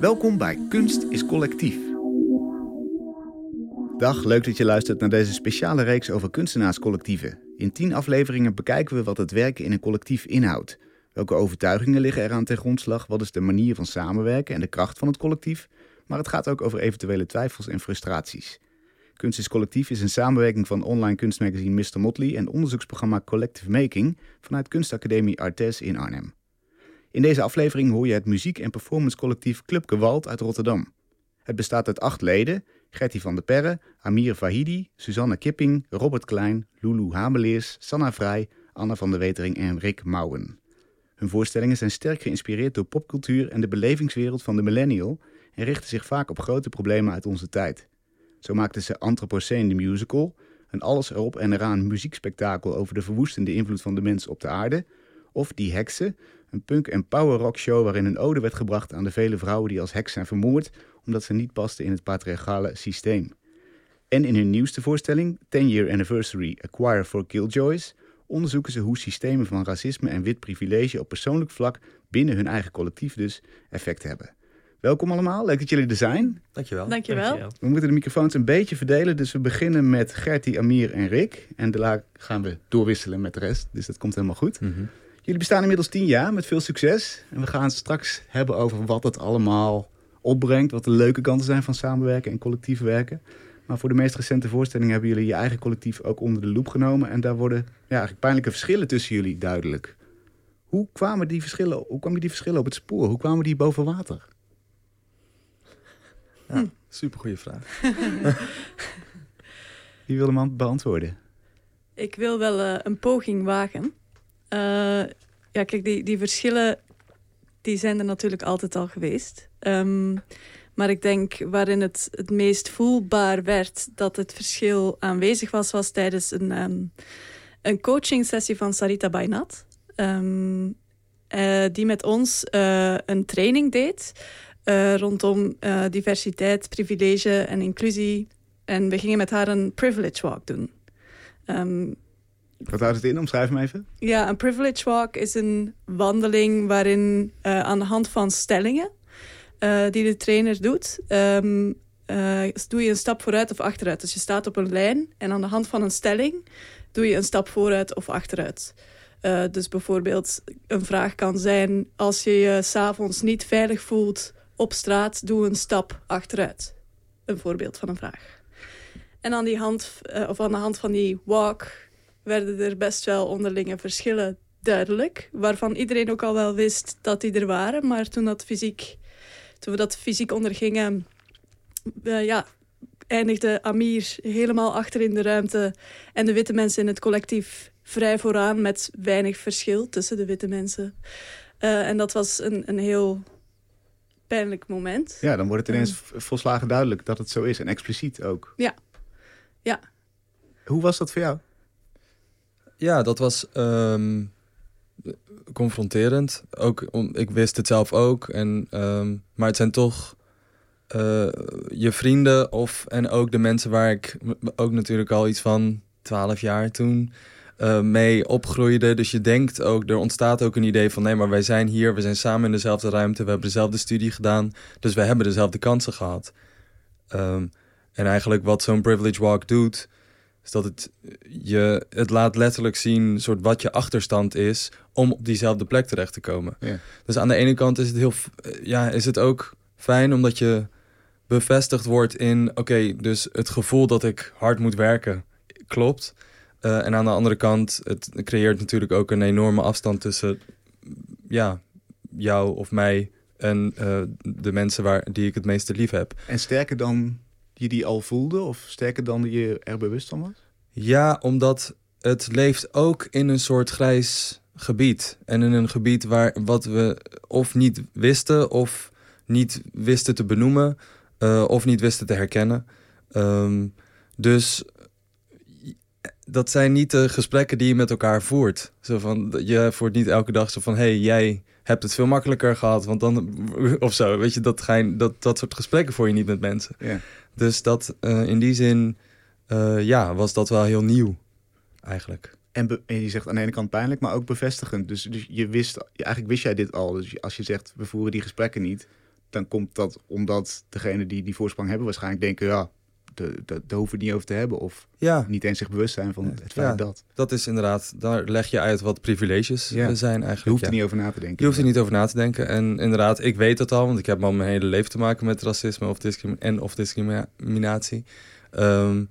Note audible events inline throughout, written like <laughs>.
Welkom bij Kunst is Collectief. Dag, leuk dat je luistert naar deze speciale reeks over kunstenaarscollectieven. In tien afleveringen bekijken we wat het werken in een collectief inhoudt. Welke overtuigingen liggen eraan ten grondslag? Wat is de manier van samenwerken en de kracht van het collectief? Maar het gaat ook over eventuele twijfels en frustraties. Kunst is Collectief is een samenwerking van online kunstmagazine Mr. Motley en onderzoeksprogramma Collective Making vanuit Kunstacademie Artes in Arnhem. In deze aflevering hoor je het muziek- en performancecollectief Club Gewalt uit Rotterdam. Het bestaat uit acht leden: Gertie van der Perre, Amir Vahidi, Suzanne Kipping, Robert Klein, Lulu Hameleers, Sanna Vrij, Anna van der Wetering en Rick Mouwen. Hun voorstellingen zijn sterk geïnspireerd door popcultuur en de belevingswereld van de millennial en richten zich vaak op grote problemen uit onze tijd. Zo maakten ze Anthropocene de musical, een alles erop en eraan muziekspektakel over de verwoestende invloed van de mens op de aarde, of Die Heksen, een punk- en power-rock show waarin een ode werd gebracht aan de vele vrouwen die als heks zijn vermoord omdat ze niet pasten in het patriarchale systeem. En in hun nieuwste voorstelling, 10 Year Anniversary Acquire for Killjoys, onderzoeken ze hoe systemen van racisme en wit privilege op persoonlijk vlak binnen hun eigen collectief dus effect hebben. Welkom allemaal, leuk dat jullie er zijn. Dankjewel. Dankjewel. We moeten de microfoons een beetje verdelen, dus we beginnen met Gertie, Amir en Rick. En daarna gaan we doorwisselen met de rest, dus dat komt helemaal goed. Mhm. Jullie bestaan inmiddels tien jaar met veel succes. En we gaan het straks hebben over wat het allemaal opbrengt. Wat de leuke kanten zijn van samenwerken en collectief werken. Maar voor de meest recente voorstelling hebben jullie je eigen collectief ook onder de loep genomen. En daar worden ja, eigenlijk pijnlijke verschillen tussen jullie duidelijk. Hoe kwamen die verschillen, hoe kwamen die verschillen op het spoor? Hoe kwamen die boven water? Ja, supergoeie vraag. <laughs> Wie wil hem beantwoorden? Ik wil wel eh, een poging wagen. Eh, ja, kijk, die, die verschillen die zijn er natuurlijk altijd al geweest. Ehm, maar ik denk waarin het het meest voelbaar werd dat het verschil aanwezig was, was tijdens een, ehm, een coaching sessie van Sarita Bainat. Ehm, eh, die met ons eh, een training deed rondom diversiteit, privilege en inclusie. En we gingen met haar een privilege walk doen. Ehm, Wat houdt het in? Omschrijf hem even. ja, een privilege walk is een wandeling waarin eh, aan de hand van stellingen eh, die de trainer doet, ehm, eh, doe je een stap vooruit of achteruit. Dus je staat op een lijn en aan de hand van een stelling doe je een stap vooruit of achteruit. Dus bijvoorbeeld een vraag kan zijn, als je je s'avonds niet veilig voelt op straat, doe een stap achteruit. Een voorbeeld van een vraag. En aan, die hand, of aan de hand van die walk werden er best wel onderlinge verschillen duidelijk. Waarvan iedereen ook al wel wist dat die er waren. Maar toen, dat fysiek, toen we dat fysiek ondergingen, eh, ja, eindigde Amir helemaal achter in de ruimte. En de witte mensen in het collectief vrij vooraan met weinig verschil tussen de witte mensen. Eh, en dat was een, een heel pijnlijk moment. Ja, dan wordt het ineens v- volslagen duidelijk dat het zo is. En expliciet ook. Ja. Ja. Hoe was dat voor jou? Ja, dat was ehm, confronterend. Ook ik wist het zelf ook. En, ehm, maar het zijn toch eh, je vrienden of en ook de mensen waar ik ook natuurlijk al iets van 12 jaar toen eh, mee opgroeide. Dus je denkt ook, er ontstaat ook een idee van nee, maar wij zijn hier, we zijn samen in dezelfde ruimte, we hebben dezelfde studie gedaan, dus we hebben dezelfde kansen gehad. Ehm, en eigenlijk wat zo'n privilege walk doet, is dat het je het laat letterlijk zien soort wat je achterstand is om op diezelfde plek terecht te komen. Ja. Dus aan de ene kant is het heel ja, is het ook fijn omdat je bevestigd wordt in oké, dus het gevoel dat ik hard moet werken klopt. Eh, en aan de andere kant, het creëert natuurlijk ook een enorme afstand tussen ja, jou of mij en eh, de mensen waar, die ik het meeste lief heb. En sterker dan je die al voelde? Of sterker dan je er bewust van was? Ja, omdat het leeft ook in een soort grijs gebied. En in een gebied waar wat we of niet wisten of niet wisten te benoemen eh, of niet wisten te herkennen. Ehm, dus dat zijn niet de gesprekken die je met elkaar voert. Zo van, je voert niet elke dag zo van... hé, hey, jij hebt het veel makkelijker gehad, want dan... <laughs> of zo, weet je, dat, ga je, dat, dat soort gesprekken voer je niet met mensen. Ja. Dus dat eh, in die zin, eh, ja, was dat wel heel nieuw, eigenlijk. En, en je zegt aan de ene kant pijnlijk, maar ook bevestigend. Dus, dus je wist, eigenlijk wist jij dit al. Dus als je zegt, we voeren die gesprekken niet, dan komt dat omdat degene die die voorsprong hebben waarschijnlijk denken, ja, de, de, daar hoeven we het niet over te hebben. Of Ja, niet eens zich bewust zijn van het feit Ja. dat. dat is inderdaad, daar leg je uit wat privileges Ja. zijn Je eigenlijk. hoeft ja. er niet over na te denken. Je hoeft er niet over na te denken. En inderdaad, ik weet het al, want ik heb al mijn hele leven te maken met racisme of en of discriminatie. Ehm,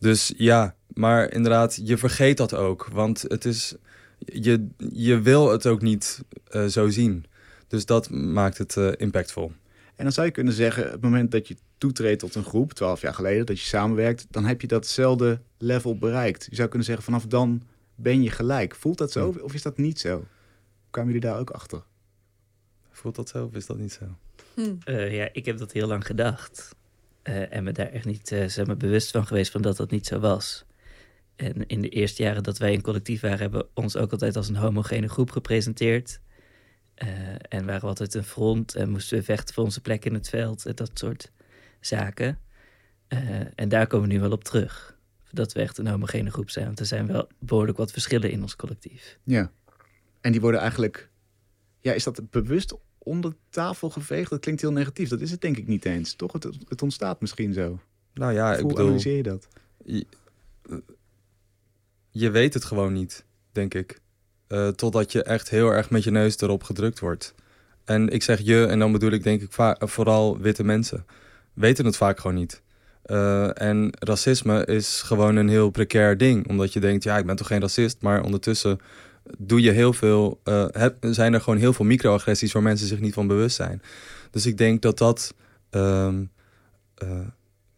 dus ja, maar inderdaad, je vergeet dat ook. Want het is, je, je wil het ook niet eh, zo zien. Dus dat maakt het eh, impactvol. En dan zou je kunnen zeggen, het moment dat je toetreedt tot een groep, twaalf jaar geleden, dat je samenwerkt, dan heb je datzelfde level bereikt. Je zou kunnen zeggen, vanaf dan ben je gelijk. Voelt dat zo of is dat niet zo? Kwamen jullie daar ook achter? Voelt dat zo of is dat niet zo? Hm. Eh, ja, ik heb dat heel lang gedacht. Eh, en me daar echt niet eh, zeg maar, bewust van geweest van dat dat niet zo was. En in de eerste jaren dat wij een collectief waren, hebben we ons ook altijd als een homogene groep gepresenteerd. Eh, en waren we altijd een front en moesten we vechten voor onze plek in het veld en dat soort zaken. Eh, en daar komen we nu wel op terug. Dat we echt een homogene groep zijn. Want er zijn wel behoorlijk wat verschillen in ons collectief. Ja. En die worden eigenlijk, ja, is dat bewust onder tafel geveegd? Dat klinkt heel negatief. Dat is het denk ik niet eens. Toch? Het, het ontstaat misschien zo. Nou ja, ik Hoe bedoel, analyseer je dat? je, je weet het gewoon niet, denk ik. Eh, totdat je echt heel erg met je neus erop gedrukt wordt. En ik zeg je, en dan bedoel ik denk ik vooral witte mensen. Weten het vaak gewoon niet. Eh, en racisme is gewoon een heel precair ding. Omdat je denkt, ja, ik ben toch geen racist. Maar ondertussen doe je heel veel, heb, zijn er gewoon heel veel microagressies waar mensen zich niet van bewust zijn. Dus ik denk dat dat, ehm, eh,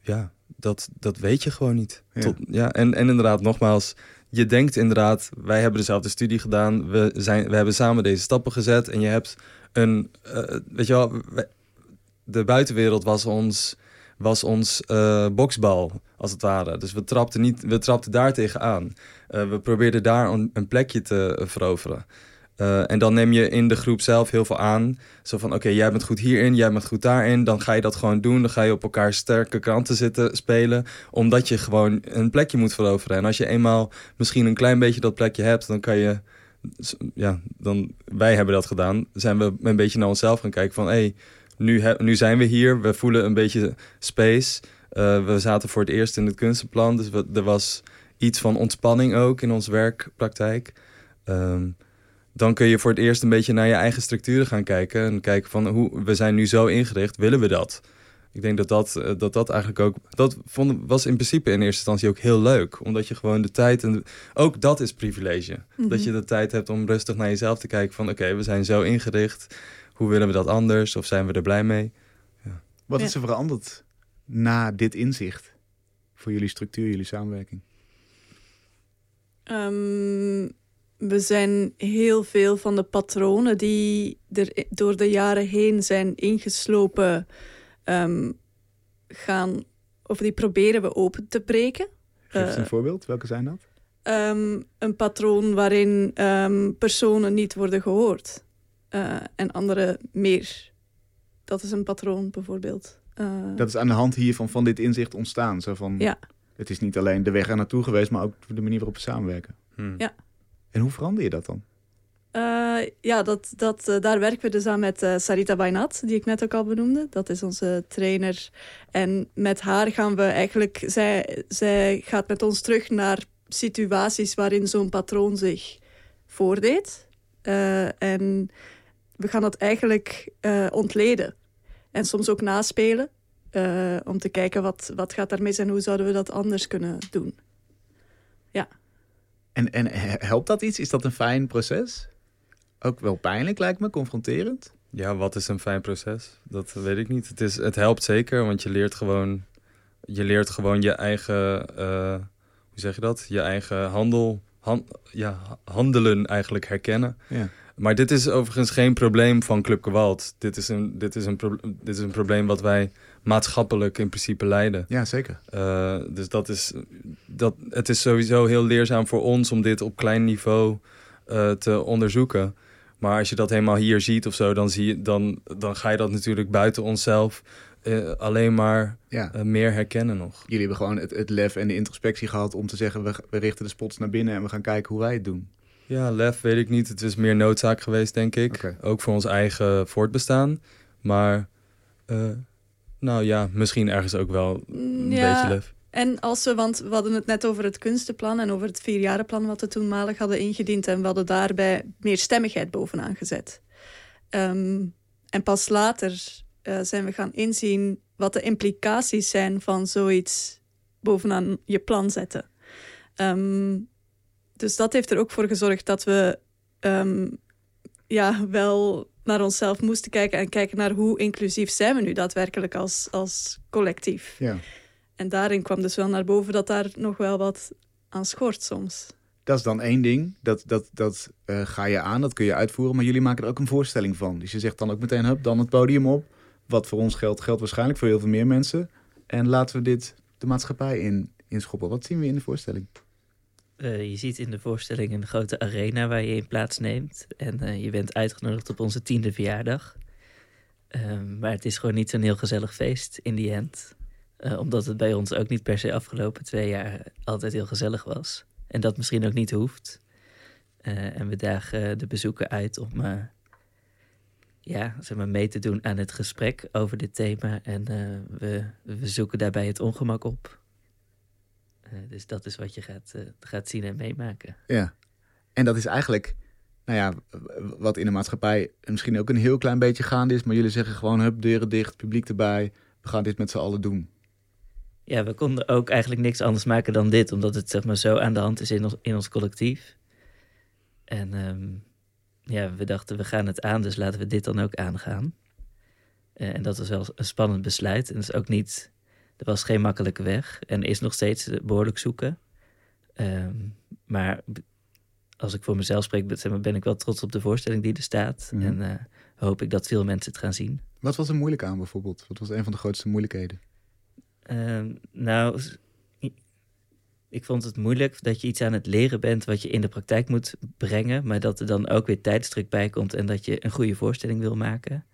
ja, dat, dat weet je gewoon niet. Ja. Tot, ja, en, en inderdaad, nogmaals, je denkt inderdaad, wij hebben dezelfde studie gedaan, we, zijn, we hebben samen deze stappen gezet en je hebt een, weet je wel, we- de buitenwereld was ons, was ons eh, boksbal, als het ware. Dus we trapten, niet, we trapten daar tegenaan. Eh we probeerden daar een, plekje te veroveren. Eh, en dan neem je in de groep zelf heel veel aan. Zo van, oké, jij bent goed hierin, jij bent goed daarin. Dan ga je dat gewoon doen. Dan ga je op elkaar sterke kanten zitten spelen. Omdat je gewoon een plekje moet veroveren. En als je eenmaal misschien een klein beetje dat plekje hebt, dan kan je... Ja, dan, wij hebben dat gedaan. Zijn we een beetje naar onszelf gaan kijken van... Hey, nu, he- nu zijn we hier, we voelen een beetje space. Eh, we zaten voor het eerst in het kunstenplan. Dus we, er was iets van ontspanning ook in onze werkpraktijk. Ehm, dan kun je voor het eerst een beetje naar je eigen structuren gaan kijken. En kijken van hoe we zijn nu zo ingericht, willen we dat? Ik denk dat dat, eh, dat, dat eigenlijk ook. Dat vond, was in principe in eerste instantie ook heel leuk. Omdat je gewoon de tijd. En de- ook dat is privilege. Mhm. Dat je de tijd hebt om rustig naar jezelf te kijken. Van oké, we zijn zo ingericht. Hoe willen we dat anders? Of zijn we er blij mee? Wat Ja. is er veranderd na dit inzicht voor jullie structuur, jullie samenwerking? Ehm, we zijn heel veel van de patronen die er door de jaren heen zijn ingeslopen, ehm, gaan, of die proberen we open te breken. Geef eens Eh, een voorbeeld. Welke zijn dat? Ehm, een patroon waarin ehm, personen niet worden gehoord eh, en anderen meer. Dat is een patroon bijvoorbeeld. Eh, Dat is aan de hand hiervan van dit inzicht ontstaan. Zo van, Ja. Het is niet alleen de weg er naartoe geweest, maar ook de manier waarop we samenwerken. Hmm. Ja. En hoe verander je dat dan? Eh, ja, dat, dat, daar werken we dus aan met Sarita Bainat, die ik net ook al benoemde. Dat is onze trainer. En met haar gaan we eigenlijk... Zij, zij gaat met ons terug naar situaties waarin zo'n patroon zich voordeed. Eh, en we gaan dat eigenlijk eh, ontleden. En soms ook naspelen. eh, om te kijken wat, wat gaat daar mis en hoe zouden we dat anders kunnen doen. En, en he- helpt dat iets? Is dat een fijn proces? Ook wel pijnlijk lijkt me, confronterend. Ja, wat is een fijn proces? Dat weet ik niet. Het, is, het helpt zeker, want je leert gewoon je, leert gewoon je eigen, eh, hoe zeg je dat? Je eigen handel, han- ja, handelen eigenlijk herkennen. Ja. Maar dit is overigens geen probleem van Club Gewalt. Dit is een, dit is een, pro- dit is een probleem wat wij maatschappelijk in principe leiden. Ja, zeker. Eh, dus dat is, dat, het is sowieso heel leerzaam voor ons om dit op klein niveau eh, te onderzoeken. Maar als je dat helemaal hier ziet of zo, dan, zie je, dan, dan ga je dat natuurlijk buiten onszelf eh, alleen maar Ja. meer herkennen nog. Jullie hebben gewoon het, het lef en de introspectie gehad om te zeggen... We, we richten de spots naar binnen en we gaan kijken hoe wij het doen. Ja, lef weet ik niet. Het is meer noodzaak geweest, denk ik. Ook voor ons eigen voortbestaan. Maar Eh, nou ja, misschien ergens ook wel een Ja, beetje lef. En als we, want we hadden het net over het kunstenplan en over het vierjarenplan wat we toenmalig hadden ingediend. En we hadden daarbij meer stemmigheid bovenaan gezet. Ehm, en pas later eh, zijn we gaan inzien wat de implicaties zijn van zoiets bovenaan je plan zetten. Ehm, dus dat heeft er ook voor gezorgd dat we ehm, ja, wel naar onszelf moesten kijken en kijken naar hoe inclusief zijn we nu daadwerkelijk als, als collectief. Ja. En daarin kwam dus wel naar boven dat daar nog wel wat aan schort soms. Dat is dan één ding. Dat, dat, dat eh, ga je aan, dat kun je uitvoeren. Maar jullie maken er ook een voorstelling van. Dus je zegt dan ook meteen, hup, dan het podium op. Wat voor ons geldt, geldt waarschijnlijk voor heel veel meer mensen. En laten we dit de maatschappij in, inschoppen. Wat zien we in de voorstelling? Eh, je ziet in de voorstelling een grote arena waar je in plaatsneemt. En eh, je bent uitgenodigd op onze tiende verjaardag. Ehm, maar het is gewoon niet zo'n heel gezellig feest in die end. Eh, omdat het bij ons ook niet per se afgelopen twee jaar altijd heel gezellig was. En dat misschien ook niet hoeft. En we dagen de bezoeker uit om ja, zeg maar mee te doen aan het gesprek over dit thema. En we, we zoeken daarbij het ongemak op. Eh, dus dat is wat je gaat, eh, gaat zien en meemaken. Ja. En dat is eigenlijk, nou ja, wat in de maatschappij misschien ook een heel klein beetje gaande is. Maar jullie zeggen gewoon, hup, deuren dicht, publiek erbij. We gaan dit met z'n allen doen. Ja, we konden ook eigenlijk niks anders maken dan dit, omdat het zeg maar zo aan de hand is in ons, in ons collectief. En ehm, ja, we dachten, we gaan het aan, dus laten we dit dan ook aangaan. Eh, en dat was wel een spannend besluit. En dat is ook niet, er was geen makkelijke weg en is nog steeds eh, behoorlijk zoeken. Ehm, maar als ik voor mezelf spreek, ben- ik wel trots op de voorstelling die er staat. Mhm. En eh, hoop ik dat veel mensen het gaan zien. Wat was er moeilijk aan bijvoorbeeld? Wat was een van de grootste moeilijkheden? Ehm, nou, ik vond het moeilijk dat je iets aan het leren bent wat je in de praktijk moet brengen, maar dat er dan ook weer tijdsdruk bij komt en dat je een goede voorstelling wil maken.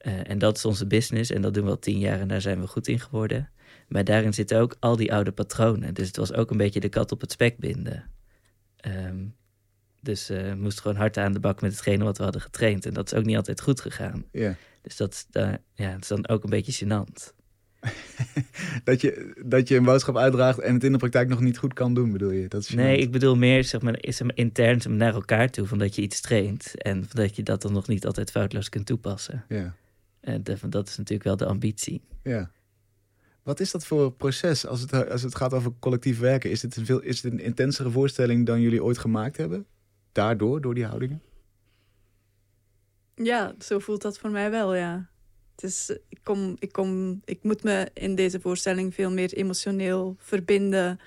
Eh, en dat is onze business en dat doen we al tien jaar en daar zijn we goed in geworden. Maar daarin zitten ook al die oude patronen. Dus het was ook een beetje de kat op het spek binden. Ehm, dus eh, we moesten gewoon hard aan de bak met hetgene wat we hadden getraind. En dat is ook niet altijd goed gegaan. Ja. Dus dat, is, eh, ja, het is dan ook een beetje gênant. <laughs> Dat je, dat je een boodschap uitdraagt en het in de praktijk nog niet goed kan doen, bedoel je? Dat is Nee, ik bedoel meer zeg maar, is maar, intern naar elkaar toe. Van dat je iets traint en dat je dat dan nog niet altijd foutloos kunt toepassen. Ja, En dat, dat is natuurlijk wel de ambitie. ja. Wat is dat voor proces als het, als het gaat over collectief werken? Is het, een veel, is het een intensere voorstelling dan jullie ooit gemaakt hebben? Daardoor, door die houdingen? Ja, zo voelt dat voor mij wel, ja. Het is, ik, kom, ik, kom, ik moet me in deze voorstelling veel meer emotioneel verbinden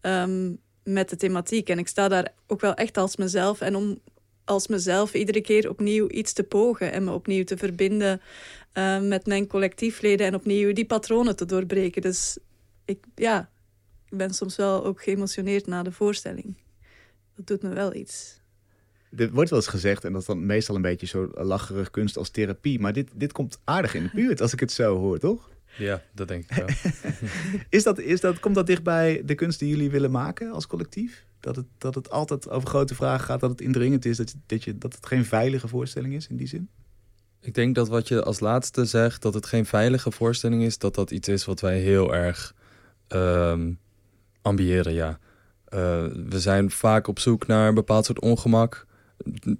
ehm, met de thematiek. En ik sta daar ook wel echt als mezelf. En om als mezelf iedere keer opnieuw iets te pogen en me opnieuw te verbinden eh, met mijn collectiefleden en opnieuw die patronen te doorbreken. Dus ik, ja, ik ben soms wel ook geëmotioneerd na de voorstelling. Dat doet me wel iets. Er wordt wel eens gezegd, en dat is dan meestal een beetje zo lacherig kunst als therapie. Maar dit, dit komt aardig in de buurt als ik het zo hoor, toch? Ja, dat denk ik wel. <laughs> Is dat, is dat, komt dat dichtbij de kunst die jullie willen maken als collectief? Dat het, dat het altijd over grote vragen gaat, dat het indringend is, dat, dat, je, dat het geen veilige voorstelling is in die zin? Ik denk dat wat je als laatste zegt, dat het geen veilige voorstelling is, dat dat iets is wat wij heel erg ehm, ambiëren, ja. Eh, we zijn vaak op zoek naar een bepaald soort ongemak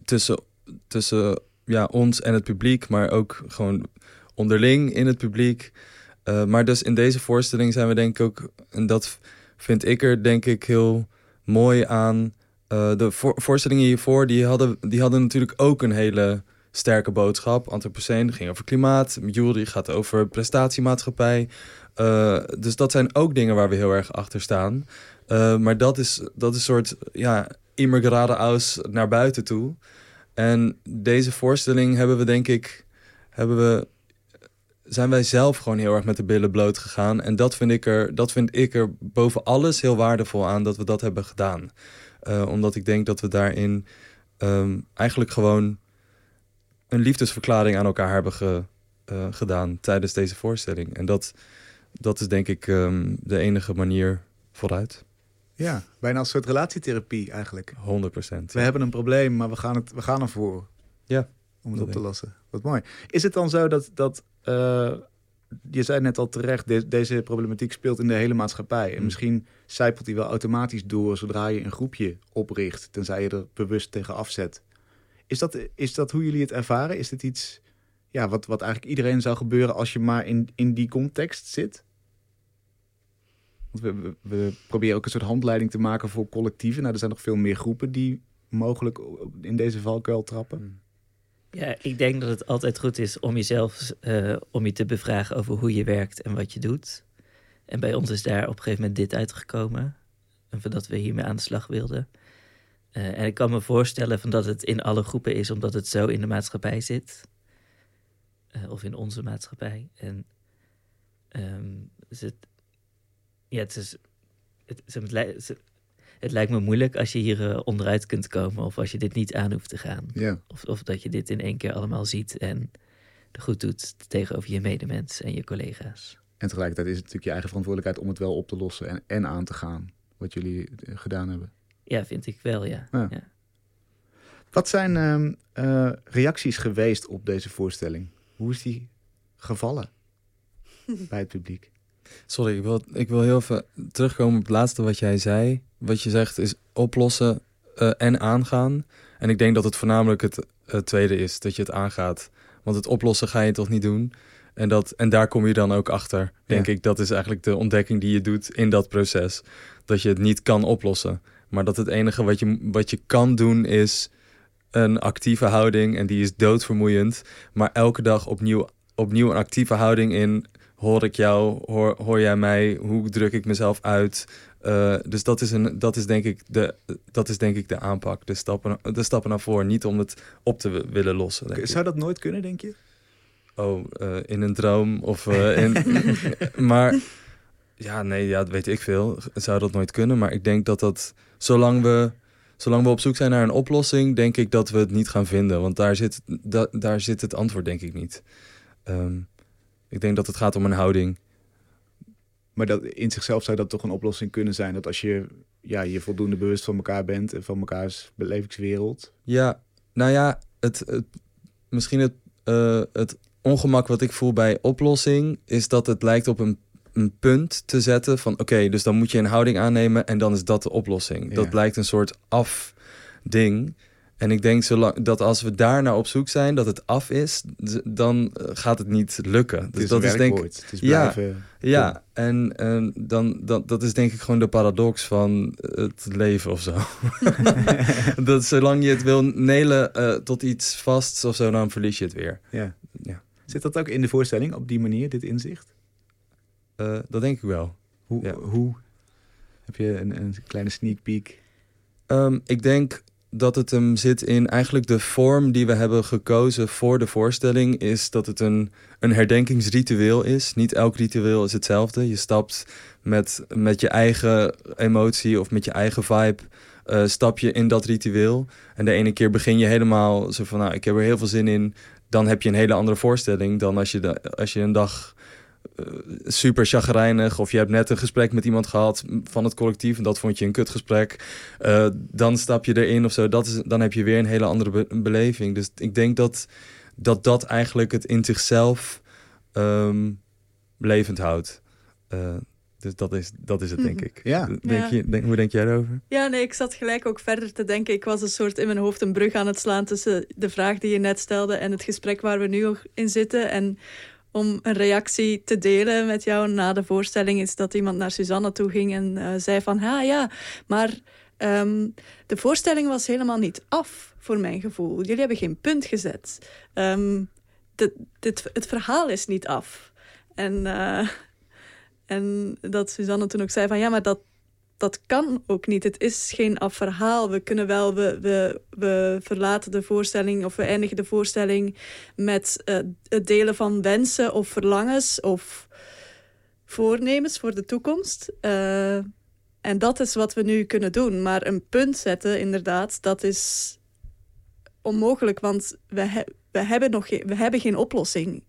tussen, tussen ja, ons en het publiek, maar ook gewoon onderling in het publiek. Eh, maar dus in deze voorstelling zijn we denk ik ook, en dat vind ik er denk ik heel mooi aan. eh, de voor- voorstellingen hiervoor, die hadden, die hadden natuurlijk ook een hele sterke boodschap. Anthropocene ging over klimaat. Jury gaat over prestatiemaatschappij. Eh, dus dat zijn ook dingen waar we heel erg achter staan. Eh, maar dat is, dat is een soort ja, immer geradeaus naar buiten toe. En deze voorstelling hebben we denk ik... Hebben we, zijn wij zelf gewoon heel erg met de billen bloot gegaan. En dat vind ik er, dat vind ik er boven alles heel waardevol aan dat we dat hebben gedaan. Eh, omdat ik denk dat we daarin ehm, eigenlijk gewoon een liefdesverklaring aan elkaar hebben ge- eh, gedaan tijdens deze voorstelling. En dat, dat is denk ik ehm, de enige manier vooruit. Ja, bijna als een soort relatietherapie eigenlijk. 100 procent. We hebben een probleem, maar we gaan, het, we gaan ervoor. Ja, Om het op te lossen. Wat mooi. Is het dan zo dat, dat je zei net al terecht, de- deze problematiek speelt in de hele maatschappij. En Mm. misschien zijpelt die wel automatisch door zodra je een groepje opricht, tenzij je er bewust tegen afzet. Is dat, is dat hoe jullie het ervaren? Is dit iets ja, wat, wat eigenlijk iedereen zou gebeuren als je maar in, in die context zit? Want we, we, we proberen ook een soort handleiding te maken voor collectieven. Nou, er zijn nog veel meer groepen die mogelijk in deze valkuil trappen. Ja, ik denk dat het altijd goed is om jezelf eh, om je te bevragen over hoe je werkt en wat je doet. En bij ons is daar op een gegeven moment dit uitgekomen. En dat we hiermee aan de slag wilden. Eh, en ik kan me voorstellen van dat het in alle groepen is, omdat het zo in de maatschappij zit. Eh, of in onze maatschappij. En het, ja, het is. Het, het, het, lijkt- me moeilijk als je hier eh, onderuit kunt komen. Of als je dit niet aan hoeft te gaan. Ja. Of, of dat je dit in één keer allemaal ziet en er goed doet tegenover je medemens en je collega's. En tegelijkertijd is het natuurlijk je eigen verantwoordelijkheid om het wel op te lossen en, en aan te gaan. Wat jullie eh, gedaan hebben. Ja, vind ik wel, ja. Ja. ja. Wat zijn ehm, eh, reacties geweest op deze voorstelling? Hoe is die gevallen <laughs> bij het publiek? Sorry, ik wil, ik wil heel even terugkomen op het laatste wat jij zei. Wat je zegt is oplossen eh, en aangaan. En ik denk dat het voornamelijk het tweede is, dat je het aangaat. Want het oplossen ga je toch niet doen. En, dat, en daar kom je dan ook achter, denk Ja. ik. Dat is eigenlijk de ontdekking die je doet in dat proces. Dat je het niet kan oplossen. Maar dat het enige wat je, wat je kan doen is een actieve houding. En die is doodvermoeiend. Maar elke dag opnieuw, opnieuw een actieve houding in hoor ik jou, hoor, hoor jij mij, hoe druk ik mezelf uit. Eh, dus dat is, een, dat, is denk ik de, dat is denk ik de aanpak, de stappen, de stappen naar voren. Niet om het op te willen lossen. Denk ik. Zou dat nooit kunnen, denk je? Oh, eh, in een droom of eh, in... <laughs> maar ja, nee, ja, dat weet ik veel. Zou dat nooit kunnen, maar ik denk dat dat... Zolang we, zolang we op zoek zijn naar een oplossing, denk ik dat we het niet gaan vinden. Want daar zit, da, daar zit het antwoord denk ik niet. Ehm, ik denk dat het gaat om een houding. Maar dat, in zichzelf zou dat toch een oplossing kunnen zijn. Dat als je ja, je voldoende bewust van elkaar bent en van mekaars belevingswereld. Ja, nou ja, het, het, misschien het, eh, het ongemak wat ik voel bij oplossing is dat het lijkt op een, een punt te zetten van oké, dus dan moet je een houding aannemen en dan is dat de oplossing. Ja. Dat blijkt een soort afding. En ik denk zolang, dat als we daar naar op zoek zijn, dat het af is, dan eh, gaat het niet lukken. Het Dus is dat is denk is Ja. blijven... ja, en, en dan, dat, dat is denk ik gewoon de paradox van het leven of zo. <laughs> dat zolang je het wil nelen eh, tot iets vasts of zo, dan verlies je het weer. Ja. Ja. Zit dat ook in de voorstelling op die manier, dit inzicht? Eh, dat denk ik wel. Hoe? Ja. hoe? Heb je een, een kleine sneak peek? Ehm, ik denk dat het hem zit in eigenlijk de vorm die we hebben gekozen voor de voorstelling. Is dat het een, een herdenkingsritueel is. Niet elk ritueel is hetzelfde. Je stapt met, met je eigen emotie of met je eigen vibe. eh, stap je in dat ritueel. En de ene keer begin je helemaal zo van, nou, ik heb er heel veel zin in. Dan heb je een hele andere voorstelling dan als je, de, als je een dag super chagrijnig of je hebt net een gesprek met iemand gehad van het collectief en dat vond je een kutgesprek. Eh, dan stap je erin of zo. Dat is, dan heb je weer een hele andere be- beleving. Dus ik denk dat, dat dat eigenlijk het in zichzelf ehm, levend houdt. Eh, dus dat is, dat is het, denk Mhm. ik. Ja. Denk Ja. Je, denk, hoe denk jij erover? Ja, nee, ik zat gelijk ook verder te denken. Ik was een soort in mijn hoofd een brug aan het slaan tussen de vraag die je net stelde en het gesprek waar we nu in zitten. En om een reactie te delen met jou na de voorstelling is dat iemand naar Suzanne toe ging en eh, zei van, ha ja, maar ehm, de voorstelling was helemaal niet af voor mijn gevoel. Jullie hebben geen punt gezet. Ehm, dit, het verhaal is niet af. En, eh, en dat Suzanne toen ook zei van, ja, maar dat dat kan ook niet. Het is geen af verhaal. We kunnen wel, we, we, we verlaten de voorstelling of we eindigen de voorstelling met eh, het delen van wensen of verlangens of voornemens voor de toekomst. Eh, en dat is wat we nu kunnen doen. Maar een punt zetten, inderdaad, dat is onmogelijk, want we, we, hebben, nog we hebben geen oplossing.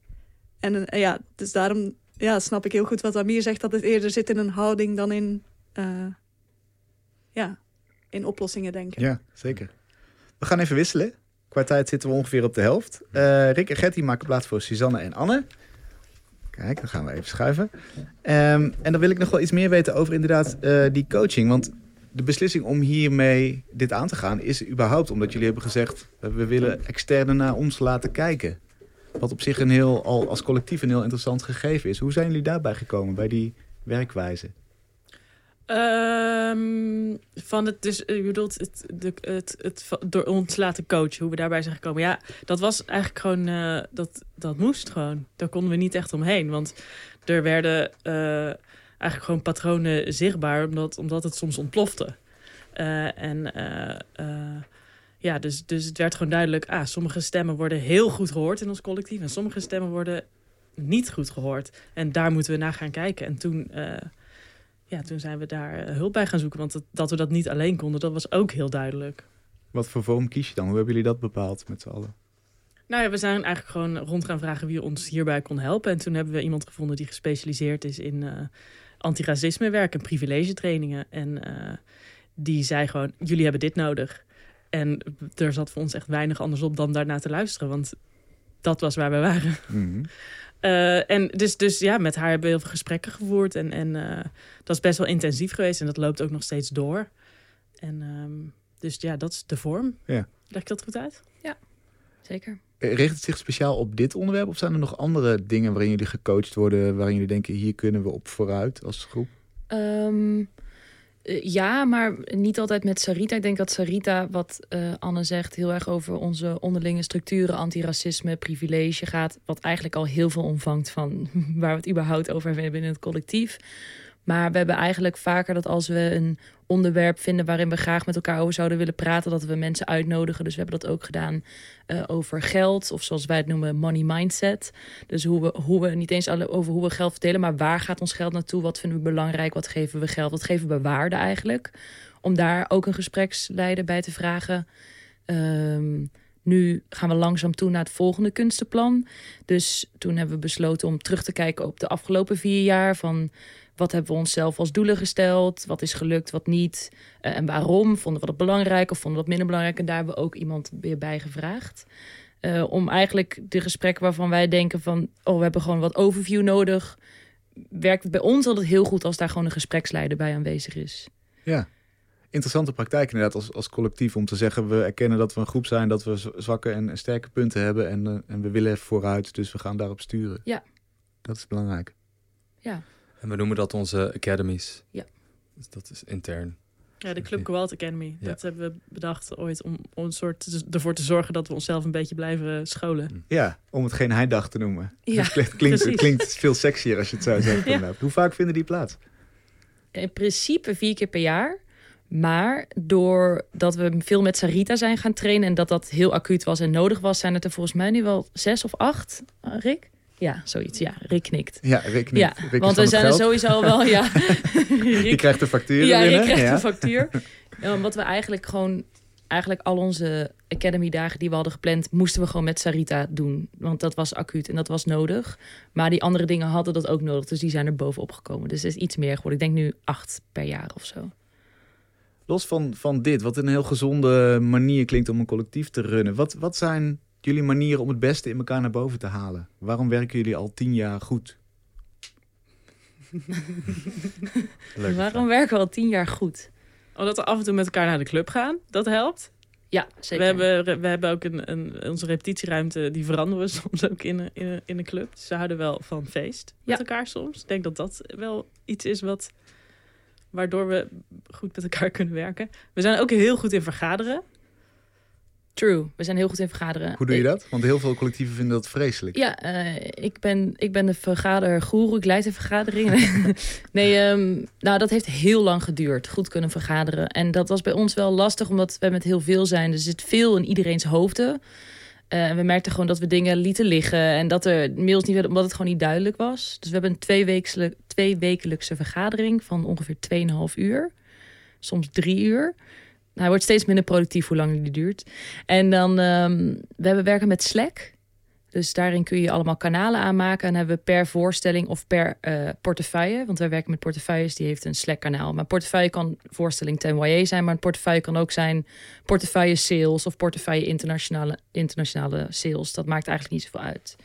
En eh, ja, dus daarom ja, snap ik heel goed wat Amir zegt, dat het eerder zit in een houding dan in eh, ja, in oplossingen denken. Ja, zeker. We gaan even wisselen. Qua tijd zitten we ongeveer op de helft. Eh, Rick en Gertie maken plaats voor Suzanne en Anne. Kijk, dan gaan we even schuiven. Ehm, en dan wil ik nog wel iets meer weten over inderdaad eh, die coaching. Want de beslissing om hiermee dit aan te gaan is überhaupt omdat jullie hebben gezegd... we willen externen naar ons laten kijken. Wat op zich een heel, al als collectief een heel interessant gegeven is. Hoe zijn jullie daarbij gekomen, bij die werkwijze? Ehm, van het, dus je bedoelt het, het, het, va- door ons laten coachen, hoe we daarbij zijn gekomen. Ja, dat was eigenlijk gewoon, eh, dat, dat moest gewoon. Daar konden we niet echt omheen. Want er werden eh, eigenlijk gewoon patronen zichtbaar, omdat, omdat het soms ontplofte. Eh, en eh, eh, ja, dus, dus het werd gewoon duidelijk, ah, sommige stemmen worden heel goed gehoord in ons collectief. En sommige stemmen worden niet goed gehoord. En daar moeten we naar gaan kijken. En toen, eh, ja, toen zijn we daar eh, hulp bij gaan zoeken. Want dat, dat we dat niet alleen konden, dat was ook heel duidelijk. Wat voor vorm kies je dan? Hoe hebben jullie dat bepaald met z'n allen? Nou ja, we zijn eigenlijk gewoon rond gaan vragen wie ons hierbij kon helpen. En toen hebben we iemand gevonden die gespecialiseerd is in eh antiracisme werk en privilegetrainingen. En eh, die zei gewoon, jullie hebben dit nodig. En er zat voor ons echt weinig anders op dan daarna te luisteren. Want dat was waar we waren. Mhm. Eh, en dus, dus ja, met haar hebben we heel veel gesprekken gevoerd. En, en eh, dat is best wel intensief geweest. En dat loopt ook nog steeds door. En ehm, dus ja, dat is de vorm. Ja. Leg ik dat goed uit? Zeker. Eh, Richt het zich speciaal op dit onderwerp? Of zijn er nog andere dingen waarin jullie gecoacht worden... waarin jullie denken, hier kunnen we op vooruit als groep? Ehm, eh, ja, maar niet altijd met Sarita. Ik denk dat Sarita, wat eh, Anne zegt, heel erg over onze onderlinge structuren, antiracisme, privilege gaat. Wat eigenlijk al heel veel omvangt van <laughs> waar we het überhaupt over hebben binnen het collectief. Maar we hebben eigenlijk vaker dat als we een onderwerp vinden waarin we graag met elkaar over zouden willen praten, dat we mensen uitnodigen. Dus we hebben dat ook gedaan eh, over geld, of zoals wij het noemen, money mindset. Dus hoe we, hoe we niet eens over hoe we geld verdelen, maar waar gaat ons geld naartoe? Wat vinden we belangrijk? Wat geven we geld? Wat geven we waarde eigenlijk? Om daar ook een gespreksleider bij te vragen. Ehm, nu gaan we langzaam toe naar het volgende kunstenplan. Dus toen hebben we besloten om terug te kijken op de afgelopen vier jaar. Van wat hebben we onszelf als doelen gesteld? Wat is gelukt, wat niet? Eh, en waarom? Vonden we dat belangrijk of vonden we dat minder belangrijk? En daar hebben we ook iemand weer bij gevraagd. Eh, om eigenlijk de gesprekken waarvan wij denken van... oh, we hebben gewoon wat overview nodig... werkt het bij ons altijd heel goed als daar gewoon een gespreksleider bij aanwezig is. Ja. Interessante praktijk inderdaad als, als collectief om te zeggen... we erkennen dat we een groep zijn, dat we zwakke en, en sterke punten hebben... En, eh, en we willen even vooruit, dus we gaan daarop sturen. Ja. Dat is belangrijk. Ja, En we noemen dat onze academies. Ja. Dus dat is intern. Ja, de Club Gewalt Academy. Ja. Dat hebben we bedacht ooit om, om een soort te- ervoor te zorgen dat we onszelf een beetje blijven scholen. Ja, om het geen heidag te noemen. <laughs> Ja, dat klinkt, klinkt, veel sexier als je het zo zegt. <laughs> Ja. inderdaad. Hoe vaak vinden die plaats? in principe vier keer per jaar. Maar doordat we veel met Sarita zijn gaan trainen... en dat dat heel acuut was en nodig was... zijn het er volgens mij nu wel zes of acht, Uh, Rick? Ja, zoiets. Ja, Rick knikt. Ja, Rick niet. Ja, Rick want er het zijn er sowieso wel... Ja, <laughs> Je Rick, krijgt de facturen ja. Rick krijgt ja. een factuur. <laughs> Omdat we eigenlijk gewoon... Eigenlijk al onze Academy-dagen die we hadden gepland... moesten we gewoon met Sarita doen. Want dat was acuut en dat was nodig. Maar die andere dingen hadden dat ook nodig. Dus die zijn er bovenop gekomen. Dus het is iets meer geworden. Ik denk nu acht per jaar of zo. Los van, van dit, wat een heel gezonde manier klinkt om een collectief te runnen. Wat, wat zijn jullie manieren om het beste in elkaar naar boven te halen? Waarom werken jullie al tien jaar goed? <laughs> Leuk. Waarom werken we al tien jaar goed? Omdat we af en toe met elkaar naar de club gaan, dat helpt. Ja, We zeker. hebben, we hebben ook een, een, onze repetitieruimte, die veranderen we <laughs> soms ook in in in een club. Dus ze houden wel van feest met Ja. elkaar soms. Ik denk dat dat wel iets is wat, waardoor we goed met elkaar <laughs> kunnen werken. We zijn ook heel goed in vergaderen. True. We zijn heel goed in vergaderen. Hoe doe je dat? Want heel veel collectieven vinden dat vreselijk. Ja, eh, ik, ben, ik ben de vergadergoeroe. Ik leid de vergaderingen. <laughs> nee, ehm, nou, dat heeft heel lang geduurd. Goed kunnen vergaderen. En dat was bij ons wel lastig, omdat we met heel veel zijn. Er zit veel in iedereen's hoofden. Eh, en we merkten gewoon dat we dingen lieten liggen. En dat er mails niet werden, omdat het gewoon niet duidelijk was. Dus we hebben een tweewekelijkse, tweewekelijkse vergadering van ongeveer 2,5 uur. Soms drie uur. Hij wordt steeds minder productief hoe langer die duurt. En dan, ehm, we hebben werken met Slack. Dus daarin kun je allemaal kanalen aanmaken. En hebben we per voorstelling of per eh, portefeuille. Want wij werken met portefeuilles, die heeft een Slack-kanaal. Maar portefeuille kan voorstelling ten YE zijn. Maar een portefeuille kan ook zijn portefeuille sales of portefeuille internationale, internationale sales. Dat maakt eigenlijk niet zoveel uit.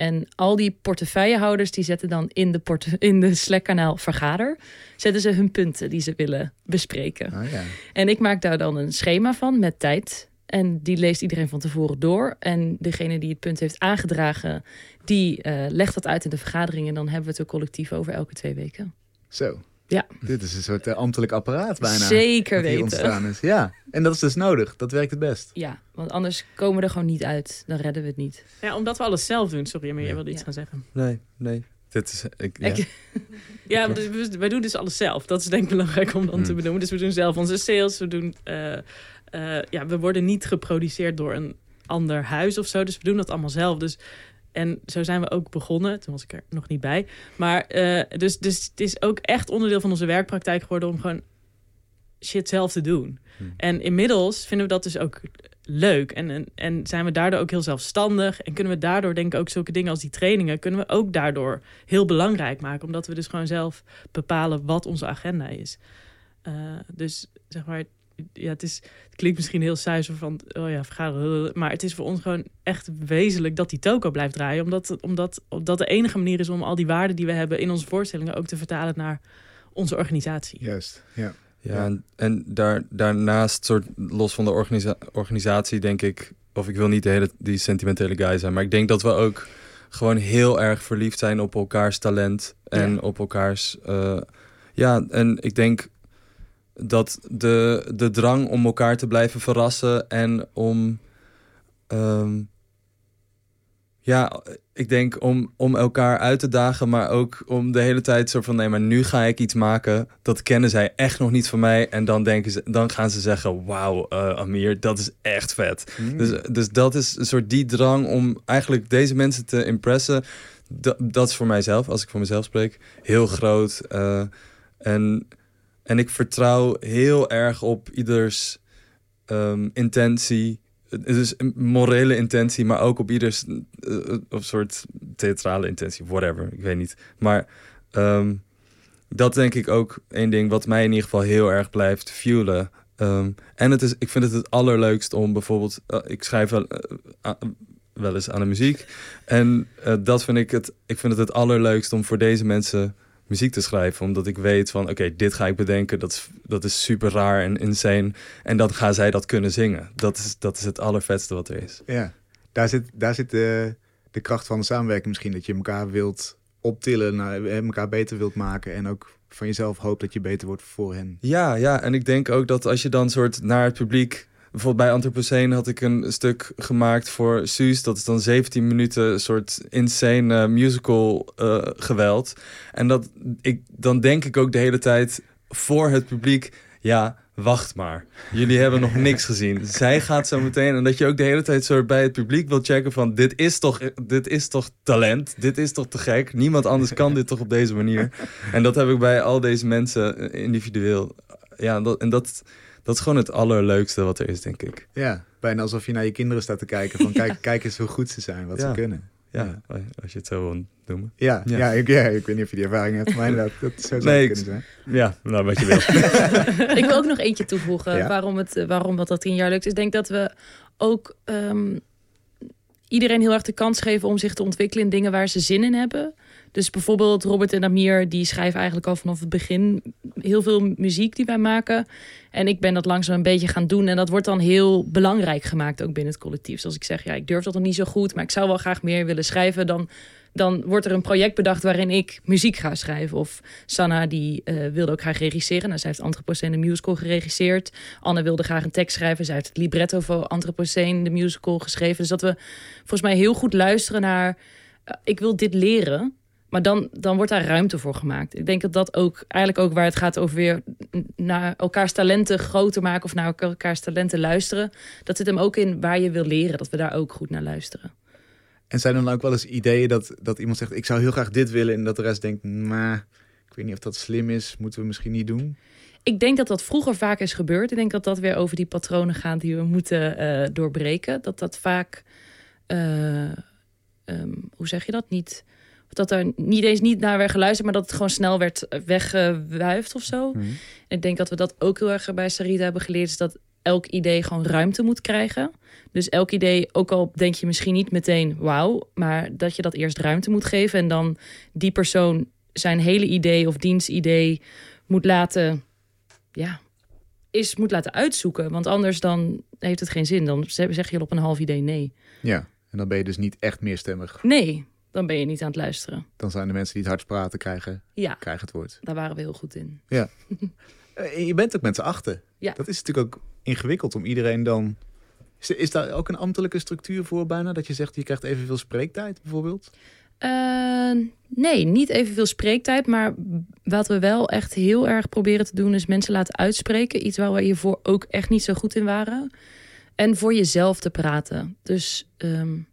En al die portefeuillehouders die zetten dan in de, porte in de Slack-kanaal vergader... zetten ze hun punten die ze willen bespreken. Oh, ja. En ik maak daar dan een schema van met tijd. En die leest iedereen van tevoren door. En degene die het punt heeft aangedragen, die eh, legt dat uit in de vergadering. En dan hebben we het er collectief over elke twee weken. Zo. Ja. Dit is een soort eh, ambtelijk apparaat bijna. Zeker weten. ontstaan is. Ja, en dat is dus nodig. Dat werkt het best. Ja, want anders komen we er gewoon niet uit. Dan redden we het niet. Ja, omdat we alles zelf doen. Sorry, maar je Ja. wilde iets Ja. gaan zeggen. Nee, nee. Dit is... Ik, ja. Ik- <laughs> <laughs> Ja, dus wij doen dus alles zelf. Dat is denk ik belangrijk om dan te Hmm. benoemen. Dus we doen zelf onze sales. We, doen, eh, eh, ja, we worden niet geproduceerd door een ander huis of zo. Dus we doen dat allemaal zelf. Dus, en zo zijn we ook begonnen. Toen was ik er nog niet bij. Maar eh, dus, dus het is ook echt onderdeel van onze werkpraktijk geworden... om gewoon shit zelf te doen. Hmm. En inmiddels vinden we dat dus ook leuk. En, en, en zijn we daardoor ook heel zelfstandig. En kunnen we daardoor, denk ik, ook zulke dingen als die trainingen... kunnen we ook daardoor heel belangrijk maken. Omdat we dus gewoon zelf bepalen wat onze agenda is. Eh, dus zeg maar, ja, het, is, het klinkt misschien heel saai zo van, oh ja, vergaderen. Maar het is voor ons gewoon echt wezenlijk dat die toko blijft draaien. Omdat, omdat, omdat de enige manier is om al die waarden die we hebben in onze voorstellingen ook te vertalen naar onze organisatie. Juist, ja. Ja, Ja. en, en daar, daarnaast, soort, los van de organisa- organisatie, denk ik... of ik wil niet de hele, die sentimentele guy zijn... maar ik denk dat we ook gewoon heel erg verliefd zijn op elkaars talent... en Ja. op elkaars... eh, ja, en ik denk dat de, de drang om elkaar te blijven verrassen... en om... ehm, ja, ik denk om, om elkaar uit te dagen, maar ook om de hele tijd zo van nee, maar nu ga ik iets maken. Dat kennen zij echt nog niet van mij. En dan, denken ze, dan gaan ze zeggen: Wauw, eh, Amir, dat is echt vet. Hmm. Dus, dus dat is een soort die drang om eigenlijk deze mensen te impressen. Dat, dat is voor mijzelf, als ik voor mezelf spreek, heel groot. Eh, en, en ik vertrouw heel erg op ieders ehm, intentie. Het is een morele intentie, maar ook op ieders eh, of soort theatrale intentie, whatever. Ik weet niet. Maar ehm, dat denk ik ook één ding wat mij in ieder geval heel erg blijft fuelen. Ehm, en het is, ik vind het het allerleukst om bijvoorbeeld, eh, ik schrijf wel, eh, wel eens aan de muziek. En eh, dat vind ik het, ik vind het het allerleukst om voor deze mensen muziek te schrijven. Omdat ik weet van, oké, dit ga ik bedenken. Dat is, dat is super raar en insane. En dan gaan zij dat kunnen zingen. Dat is, dat is het allervetste wat er is. Ja, daar zit, daar zit de, de kracht van de samenwerking misschien. Dat je elkaar wilt optillen, naar, eh, elkaar beter wilt maken. En ook van jezelf hoopt dat je beter wordt voor hen. Ja, ja, en ik denk ook dat als je dan soort naar het publiek... Bijvoorbeeld bij Anthropocene had ik een stuk gemaakt voor Suus. Dat is dan 17 minuten soort insane eh, musical eh, geweld. En dat, ik, dan denk ik ook de hele tijd voor het publiek... Ja, wacht maar. Jullie hebben nog <laughs> niks gezien. Zij gaat zo meteen. En dat je ook de hele tijd soort bij het publiek wil checken van... Dit is toch, dit is toch talent? Dit is toch te gek? Niemand anders kan dit toch op deze manier? En dat heb ik bij al deze mensen eh, individueel. Ja, dat, en dat, dat is gewoon het allerleukste wat er is, denk ik. Ja, bijna alsof je naar je kinderen staat te kijken. Van <laughs> kijk, kijk eens hoe goed ze zijn, wat Ja. ze kunnen. Ja, als je het zo wil noemen. Ja, ja. Ja. ik, ja, ik weet niet of je die ervaring hebt, maar inderdaad, dat zou zo Nee, kunnen zijn. Ja, nou wat je wil. <laughs> ik wil ook nog eentje toevoegen Ja. waarom, het, eh, waarom dat, dat tien jaar lukt. Ik denk dat we ook ehm, iedereen heel erg de kans geven om zich te ontwikkelen in dingen waar ze zin in hebben. Dus bijvoorbeeld Robert en Amir, die schrijven eigenlijk al vanaf het begin heel veel muziek die wij maken. En ik ben dat langzaam een beetje gaan doen. En dat wordt dan heel belangrijk gemaakt ook binnen het collectief. Zoals ik zeg, ja, ik durf dat nog niet zo goed, maar ik zou wel graag meer willen schrijven. Dan, dan wordt er een project bedacht waarin ik muziek ga schrijven. Of Sanna, die eh, wilde ook graag regisseren. Nou, zij heeft Anthropocene de musical geregisseerd. Anne wilde graag een tekst schrijven. Zij heeft het libretto voor Anthropocene de musical geschreven. Dus dat we volgens mij heel goed luisteren naar... eh, ik wil dit leren, maar dan, dan wordt daar ruimte voor gemaakt. Ik denk dat dat ook eigenlijk ook waar het gaat over weer naar elkaars talenten groter maken of naar elkaars talenten luisteren. Dat zit hem ook in waar je wil leren, dat we daar ook goed naar luisteren. En zijn er dan ook wel eens ideeën dat, dat iemand zegt... ik zou heel graag dit willen en dat de rest denkt... maar ik weet niet of dat slim is, moeten we misschien niet doen. Ik denk dat dat vroeger vaak is gebeurd. Ik denk dat dat weer over die patronen gaat die we moeten eh, doorbreken. Dat dat vaak, eh, ehm, hoe zeg je dat, niet... Dat er niet eens niet naar werd geluisterd, maar dat het gewoon snel werd weggewuifd of zo. En ik denk dat we dat ook heel erg bij Sarita hebben geleerd. Is dat elk idee gewoon ruimte moet krijgen. Dus elk idee, ook al denk je misschien niet meteen wauw, maar dat je dat eerst ruimte moet geven en dan die persoon zijn hele idee of dienstidee moet laten, ja, is moet laten uitzoeken. Want anders dan heeft het geen zin. Dan zeg je op een half idee nee. Ja, en dan ben je dus niet echt meerstemmig. Nee, dan ben je niet aan het luisteren. Dan zijn de mensen die het hardst praten krijgen, ja. krijgen het woord. Daar waren we heel goed in. Ja. <laughs> Eh, je bent ook met z'n achten. Ja. Dat is natuurlijk ook ingewikkeld om iedereen dan... Is, is daar ook een ambtelijke structuur voor bijna? Dat je zegt, je krijgt evenveel spreektijd bijvoorbeeld? Uh, nee, niet evenveel spreektijd. Maar wat we wel echt heel erg proberen te doen... is mensen laten uitspreken. Iets waar we hiervoor ook echt niet zo goed in waren. En voor jezelf te praten. Dus um,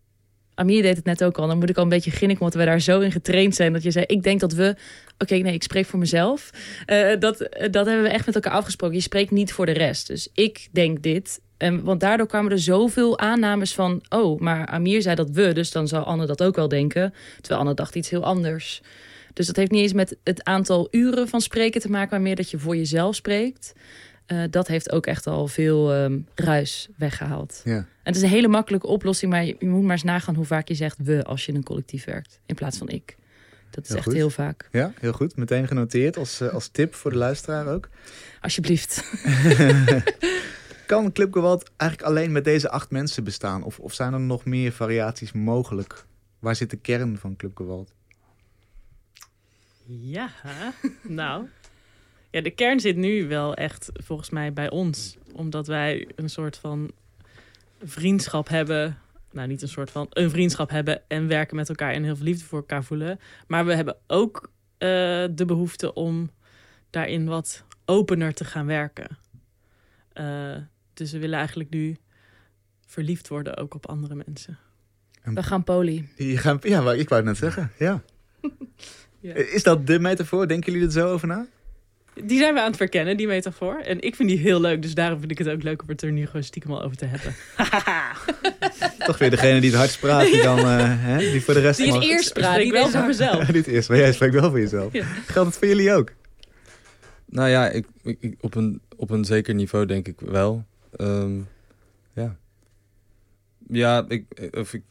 Amir deed het net ook al. Dan moet ik al een beetje ginniken, omdat we daar zo in getraind zijn. Dat je zei, ik denk dat we... Oké, nee, ik spreek voor mezelf. Uh, dat, dat hebben we echt met elkaar afgesproken. Je spreekt niet voor de rest. Dus ik denk dit. Want daardoor kwamen er zoveel aannames van... Oh, maar Amir zei dat we, dus dan zal Anne dat ook wel denken. Terwijl Anne dacht iets heel anders. Dus dat heeft niet eens met het aantal uren van spreken te maken... maar meer dat je voor jezelf spreekt. Uh, dat heeft ook echt al veel um, ruis weggehaald. Ja. En het is een hele makkelijke oplossing, maar je, je, moet maar eens nagaan hoe vaak je zegt we als je in een collectief werkt, in plaats van ik. Dat is heel echt goed. heel vaak. Ja, heel goed. Meteen genoteerd als, uh, als tip voor de luisteraar ook. Alsjeblieft. <laughs> kan Club Gewalt eigenlijk alleen met deze acht mensen bestaan? Of, of zijn er nog meer variaties mogelijk? Waar zit de kern van Club Gewalt? Ja, nou, ja, de kern zit nu wel echt volgens mij bij ons. Omdat wij een soort van vriendschap hebben. Nou, niet een soort van een vriendschap hebben en werken met elkaar en heel veel liefde voor elkaar voelen. Maar we hebben ook uh, de behoefte om daarin wat opener te gaan werken. Uh, dus we willen eigenlijk nu verliefd worden ook op andere mensen. We gaan poli. Je gaan, ja, maar ik wou het net zeggen. Ja. <laughs> ja. Is dat de metafoor? Denken jullie er zo over na? Die zijn we aan het verkennen, die metafoor. En ik vind die heel leuk, dus daarom vind ik het ook leuk om het er nu gewoon stiekem al over te hebben. <laughs> Toch weer degene die het hardst praat, die dan uh, hè, die voor de rest... Die het eerst praat, die wel voor mezelf. Ja, <laughs> niet eerst, maar jij spreekt wel voor jezelf. Ja. Geldt het voor jullie ook? Nou ja, ik, ik, op, een, op een zeker niveau denk ik wel. Um, ja. Ja, ik, of ik,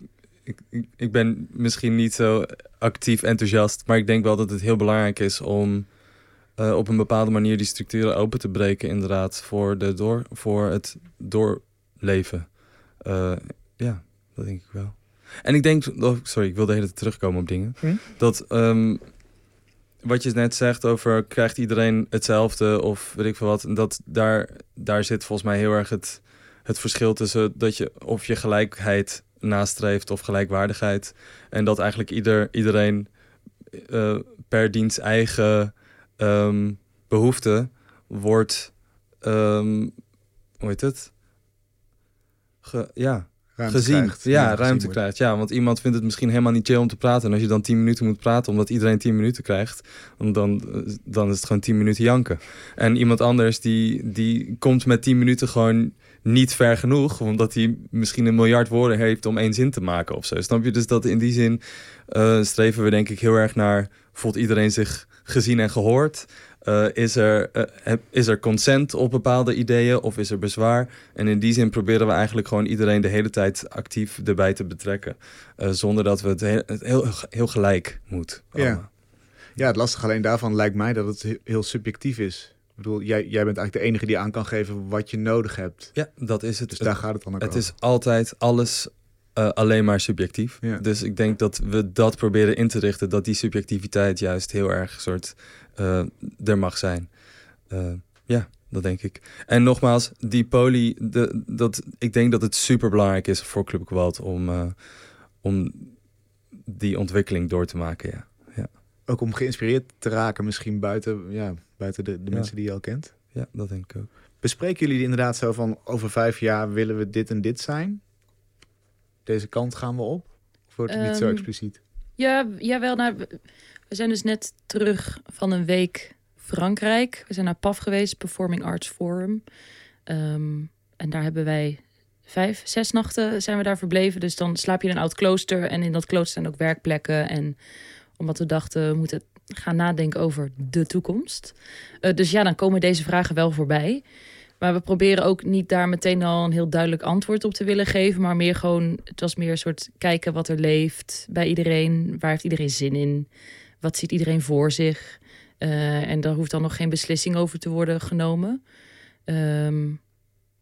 ik, ik ben misschien niet zo actief enthousiast, maar ik denk wel dat het heel belangrijk is om uh, op een bepaalde manier die structuren open te breken, inderdaad, voor, de door, voor het doorleven. Uh, ja, dat denk ik wel. En ik denk, oh, sorry, ik wilde hele tijd terugkomen op dingen. Hm? Dat um, wat je net zegt over krijgt iedereen hetzelfde of weet ik veel wat. Dat, daar, daar zit volgens mij heel erg het, het verschil tussen dat je of je gelijkheid nastreeft of gelijkwaardigheid. En dat eigenlijk ieder, iedereen uh, per dienst eigen um, behoefte wordt, um, hoe heet het? Ge, ja, ruimte gezien. Krijgt. Ja, ruimte krijgt. Ja, want iemand vindt het misschien helemaal niet chill om te praten. En als je dan 10 minuten moet praten, omdat iedereen 10 minuten krijgt, dan, dan is het gewoon 10 minuten janken. En iemand anders die, die komt met 10 minuten gewoon niet ver genoeg, omdat hij misschien een miljard woorden heeft om één zin te maken of zo. Snap je? Dus dat in die zin uh, streven we denk ik heel erg naar, voelt iedereen zich gezien en gehoord? Uh, is, er, uh, is er consent op bepaalde ideeën of is er bezwaar? En in die zin proberen we eigenlijk gewoon iedereen de hele tijd actief erbij te betrekken. Uh, zonder dat we het heel, heel, heel gelijk moet. Ja. ja, het lastige alleen daarvan lijkt mij dat het heel subjectief is. Ik bedoel, jij, jij bent eigenlijk de enige die aan kan geven wat je nodig hebt. Ja, dat is het. Dus daar gaat het dan ook Het over. is altijd alles uh, alleen maar subjectief. Ja. Dus ik denk dat we dat proberen in te richten, dat die subjectiviteit juist heel erg soort uh, er mag zijn. Uh, ja, dat denk ik. En nogmaals, die poli, de, dat, ik denk dat het super belangrijk is voor Club Gewalt om, om die ontwikkeling door te maken. Ja. ja. Ook om geïnspireerd te raken, misschien buiten, ja, buiten de, de Ja. mensen die je al kent. ja, dat denk ik ook. Bespreken jullie inderdaad zo van over vijf jaar willen we dit en dit zijn? Deze kant gaan we op? Of wordt het niet zo Ehm, expliciet? Ja, jawel. Nou, we- zijn dus net terug van een week Frankrijk. We zijn naar PAF geweest, Performing Arts Forum. Ehm, en daar hebben wij vijf, zes nachten zijn we daar verbleven. Dus dan slaap je in een oud klooster. En in dat klooster zijn ook werkplekken. En omdat we dachten, we moeten gaan nadenken over de toekomst. Eh, dus ja, dan komen deze vragen wel voorbij. Maar we proberen ook niet daar meteen al een heel duidelijk antwoord op te willen geven. Maar meer gewoon, het was meer een soort kijken wat er leeft bij iedereen. Waar heeft iedereen zin in? Wat ziet iedereen voor zich? Uh, en daar hoeft dan nog geen beslissing over te worden genomen. Um,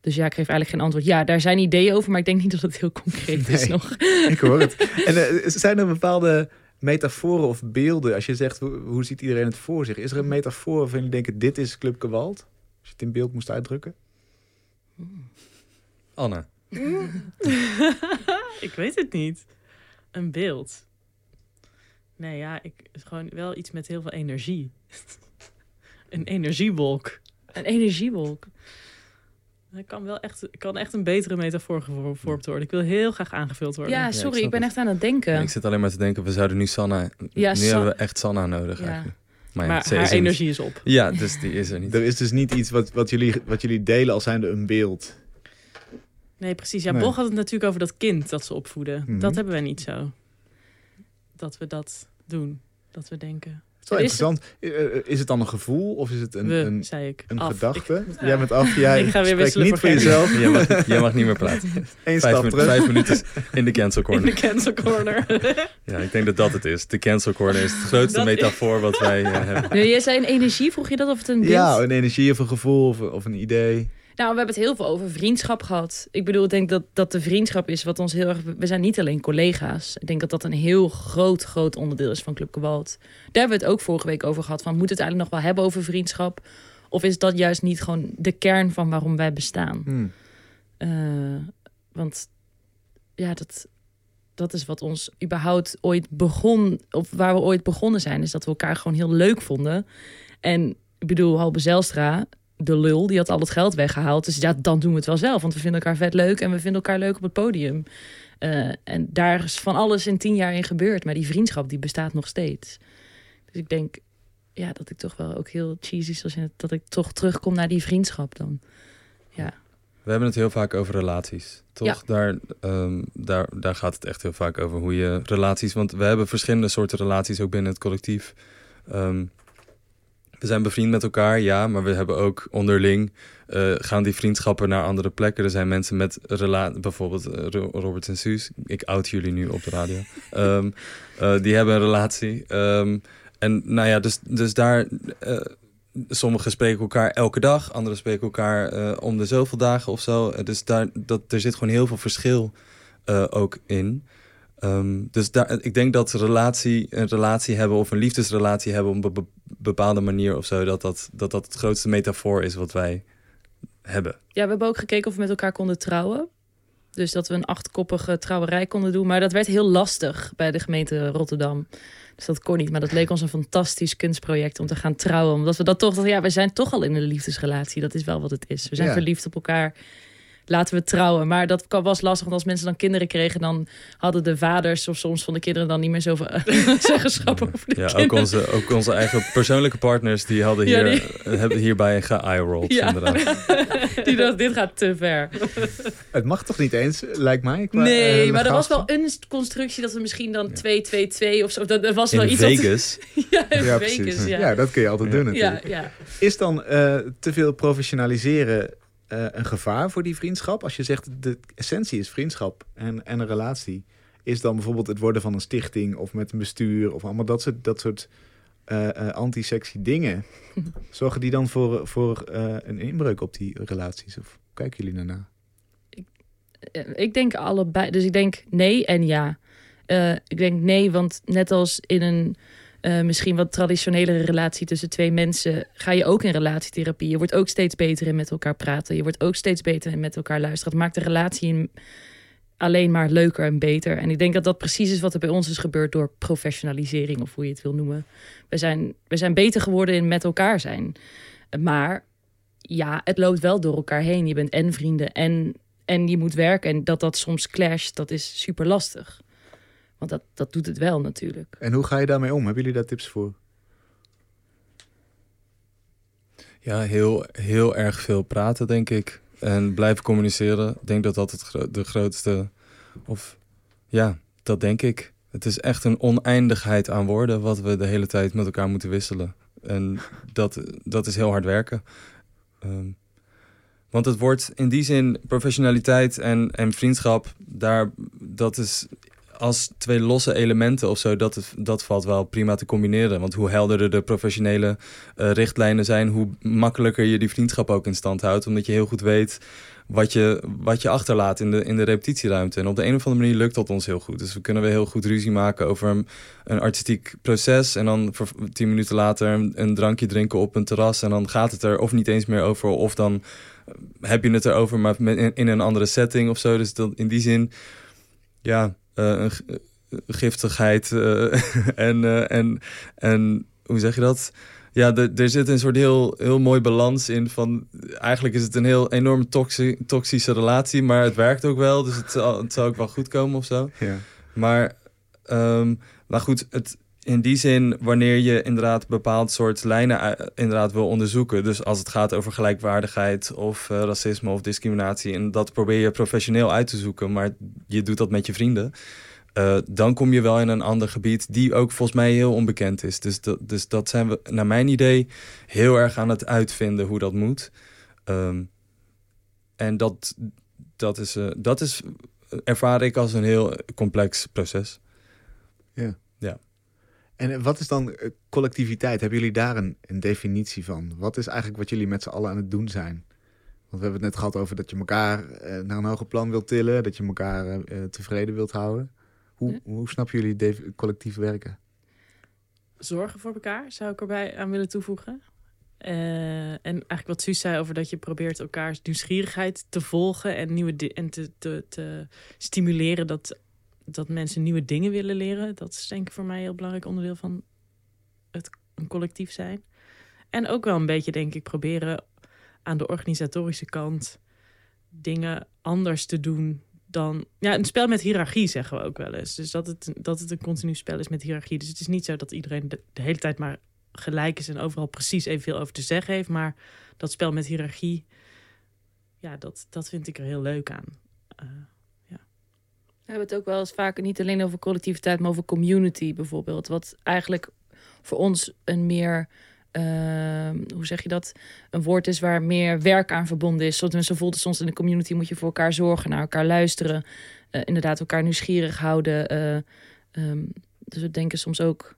dus ja, ik geef eigenlijk geen antwoord. Ja, daar zijn ideeën over, maar ik denk niet dat het heel concreet is nog. <laughs> Ik hoor het. <laughs> En uh, zijn er bepaalde metaforen of beelden? Als je zegt, hoe, hoe, ziet iedereen het voor zich? Is er een metafoor waarvan je denkt, dit is Club Gewalt? Als je het in beeld moest uitdrukken? Anne. <laughs> ik weet het niet. Een beeld. Nee, ja, ik, gewoon wel iets met heel veel energie. <laughs> een energiewolk. Een energiewolk. Ik kan wel echt, kan echt een betere metafoor gevormd worden. Ik wil heel graag aangevuld worden. Ja, sorry, ik, ben echt aan het denken. ik zit alleen maar te denken, we zouden nu Sanna... Ja, nu hebben we echt Sanna nodig ja. eigenlijk. Maar, ja, haar energie is op. Ja, dus die is er niet. Er is dus niet iets wat, wat, jullie, wat jullie delen als zijnde een beeld. Nee, precies. Ja, nee. Bog had het natuurlijk over dat kind dat ze opvoeden. Mhm. Dat hebben wij niet zo. Dat we dat doen. Dat we denken. Zo interessant. Eh, eh, is het dan een gevoel of is het een, We, een, zei ik. een af. gedachte? Ik, Jij bent af. Jij <laughs> ik ga weer wisselen niet voor, jezelf. Jij mag, jij mag, niet meer praten. <laughs> Eén vijf, stap terug. vijf minuten in de cancel corner. <laughs> In de cancel corner. ja, ik denk dat dat het is. De cancel corner is het grootste dat metafoor wat wij uh, hebben. Nee, jij zei een energie, vroeg je dat of het een? Ja, een energie of een gevoel of, of een idee. Nou, we hebben het heel veel over vriendschap gehad. Ik bedoel, ik denk dat, dat de vriendschap is wat ons heel erg... We zijn niet alleen collega's. Ik denk dat dat een heel groot, groot onderdeel is van Club Gewalt. Daar hebben we het ook vorige week over gehad. Van, moet het eigenlijk nog wel hebben over vriendschap? Of is dat juist niet gewoon de kern van waarom wij bestaan? Hmm. Uh, want ja, dat, dat is wat ons überhaupt ooit begon... of waar we ooit begonnen zijn... is dat we elkaar gewoon heel leuk vonden. En ik bedoel, Halbe Zelstra de lul, die had al het geld weggehaald. Dus ja, dan doen we het wel zelf. Want we vinden elkaar vet leuk en we vinden elkaar leuk op het podium. Uh, en daar is van alles in tien jaar in gebeurd. Maar die vriendschap, die bestaat nog steeds. Dus ik denk, ja, dat ik toch wel ook heel cheesy zoals in dat ik toch terugkom naar die vriendschap dan. Ja. We hebben het heel vaak over relaties, toch? Ja. Daar, um, daar, daar gaat het echt heel vaak over hoe je relaties... Want we hebben verschillende soorten relaties ook binnen het collectief. Um, we zijn bevriend met elkaar, ja, maar we hebben ook onderling uh, gaan die vriendschappen naar andere plekken. Er zijn mensen met relatie, bijvoorbeeld uh, Robert en Suus. Ik oud jullie nu op de radio. um, <laughs> uh, die hebben een relatie. Um, en nou ja, dus, dus daar. sommigen spreken elkaar elke dag, anderen spreken elkaar om de zoveel dagen of zo. dus daar, dat, er zit gewoon heel veel verschil ook in. Um, dus daar, ik denk dat relatie, een relatie hebben of een liefdesrelatie hebben op een bepaalde manier of zo, dat dat, dat dat het grootste metafoor is wat wij hebben. Ja, we hebben ook gekeken of we met elkaar konden trouwen. Dus dat we een achtkoppige trouwerij konden doen. Maar dat werd heel lastig bij de gemeente Rotterdam. Dus dat kon niet. Maar dat leek ons een fantastisch kunstproject om te gaan trouwen. Omdat we dat toch, ja, we zijn toch al in een liefdesrelatie. Dat is wel wat het is. We zijn ja. verliefd op elkaar laten we trouwen. Maar dat was lastig, want als mensen dan kinderen kregen... dan hadden de vaders of soms van de kinderen dan niet meer zoveel <laughs> zeggenschap over de ja, kinderen. Ook onze, ook onze eigen persoonlijke partners, die hadden <laughs> hier, ja, die... hebben hierbij ge-eye-rolled, ja. inderdaad. <laughs> die dacht, dit gaat te ver. Het mag toch niet eens, lijkt mij? Qua, nee, uh, maar er was wel een constructie dat we misschien dan 2-2-2 of zo... Dat, was wel iets Vegas? Wat, ja, in ja, Vegas, ja. ja. dat kun je altijd doen natuurlijk. Ja, ja. Is dan uh, te veel professionaliseren uh, een gevaar voor die vriendschap? Als je zegt de essentie is vriendschap en, en een relatie. Is dan bijvoorbeeld het worden van een stichting of met een bestuur of allemaal dat soort, dat soort uh, uh, anti-sexy dingen. <laughs> Zorgen die dan voor, voor een inbreuk op die relaties? Of kijken jullie daarna? Ik, ik denk allebei. Dus ik denk nee en ja. ik denk nee, want net als in een uh, misschien wat traditionelere relatie tussen twee mensen, ga je ook in relatietherapie. Je wordt ook steeds beter in met elkaar praten. Je wordt ook steeds beter in met elkaar luisteren. Het maakt de relatie alleen maar leuker en beter. En ik denk dat dat precies is wat er bij ons is gebeurd door professionalisering, of hoe je het wil noemen. We zijn, we zijn beter geworden in met elkaar zijn. Maar ja, het loopt wel door elkaar heen. Je bent en vrienden en, en je moet werken. En dat dat soms clasht, dat is super lastig. Want dat, dat doet het wel natuurlijk. En hoe ga je daarmee om? Hebben jullie daar tips voor? Ja, heel, heel erg veel praten, denk ik. En blijven communiceren. Ik denk dat dat het gro de grootste... Of ja, dat denk ik. Het is echt een oneindigheid aan woorden... wat we de hele tijd met elkaar moeten wisselen. En dat, dat is heel hard werken. Um, Want het wordt in die zin professionaliteit en, en vriendschap, daar, dat is als twee losse elementen of zo, dat, dat valt wel prima te combineren. Want hoe helderder de professionele uh, richtlijnen zijn, hoe makkelijker je die vriendschap ook in stand houdt. Omdat je heel goed weet wat je, wat je achterlaat in de, in de repetitieruimte. En op de een of andere manier lukt dat ons heel goed. Dus we kunnen weer heel goed ruzie maken over een, artistiek proces. En dan voor tien minuten later een, drankje drinken op een terras. En dan gaat het er of niet eens meer over. Of dan heb je het erover, maar in, in een andere setting of zo. Dus dat, in die zin, ja, uh, een giftigheid uh, <laughs> en, en, en hoe zeg je dat? ja, er zit een soort heel, heel mooi balans in van... Eigenlijk is het een heel enorm toxi toxische relatie, maar het werkt ook wel. Dus het zal, het zal ook wel goed komen of zo. Ja. Maar, um, maar goed, het, in die zin, wanneer je inderdaad bepaald soort lijnen inderdaad wil onderzoeken... dus als het gaat over gelijkwaardigheid of uh, racisme of discriminatie... en dat probeer je professioneel uit te zoeken, maar je doet dat met je vrienden... Uh, dan kom je wel in een ander gebied die ook volgens mij heel onbekend is. Dus dat, dus dat zijn we, naar mijn idee, heel erg aan het uitvinden hoe dat moet. Um, en dat, dat, is, dat is, ervaar ik als een heel complex proces. Ja. Ja. En wat is dan collectiviteit? Hebben jullie daar een, een definitie van? Wat is eigenlijk wat jullie met z'n allen aan het doen zijn? Want we hebben het net gehad over dat je elkaar uh, naar een hoger plan wilt tillen, dat je elkaar tevreden wilt houden. Hoe, hoe snappen jullie collectief werken? Zorgen voor elkaar zou ik erbij aan willen toevoegen. Uh, en eigenlijk wat Suus zei over dat je probeert elkaars nieuwsgierigheid te volgen en, nieuwe en te, te, te, stimuleren dat, dat mensen nieuwe dingen willen leren. Dat is denk ik voor mij een heel belangrijk onderdeel van het een collectief zijn. En ook wel een beetje, denk ik, proberen aan de organisatorische kant dingen anders te doen dan... Ja, een spel met hiërarchie zeggen we ook wel eens. Dus dat het, dat het een continu spel is met hiërarchie. Dus het is niet zo dat iedereen de, hele tijd maar gelijk is... en overal precies evenveel over te zeggen heeft. Maar dat spel met hiërarchie, ja, dat, dat vind ik er heel leuk aan. Ja. We hebben het ook wel eens vaak niet alleen over collectiviteit... maar over community bijvoorbeeld. Wat eigenlijk voor ons een meer Ehm, hoe zeg je dat? Een woord is waar meer werk aan verbonden is. Zoals mensen voelden soms in de community moet je voor elkaar zorgen, naar elkaar luisteren, uh, inderdaad elkaar nieuwsgierig houden. Uh, um, dus we denken soms ook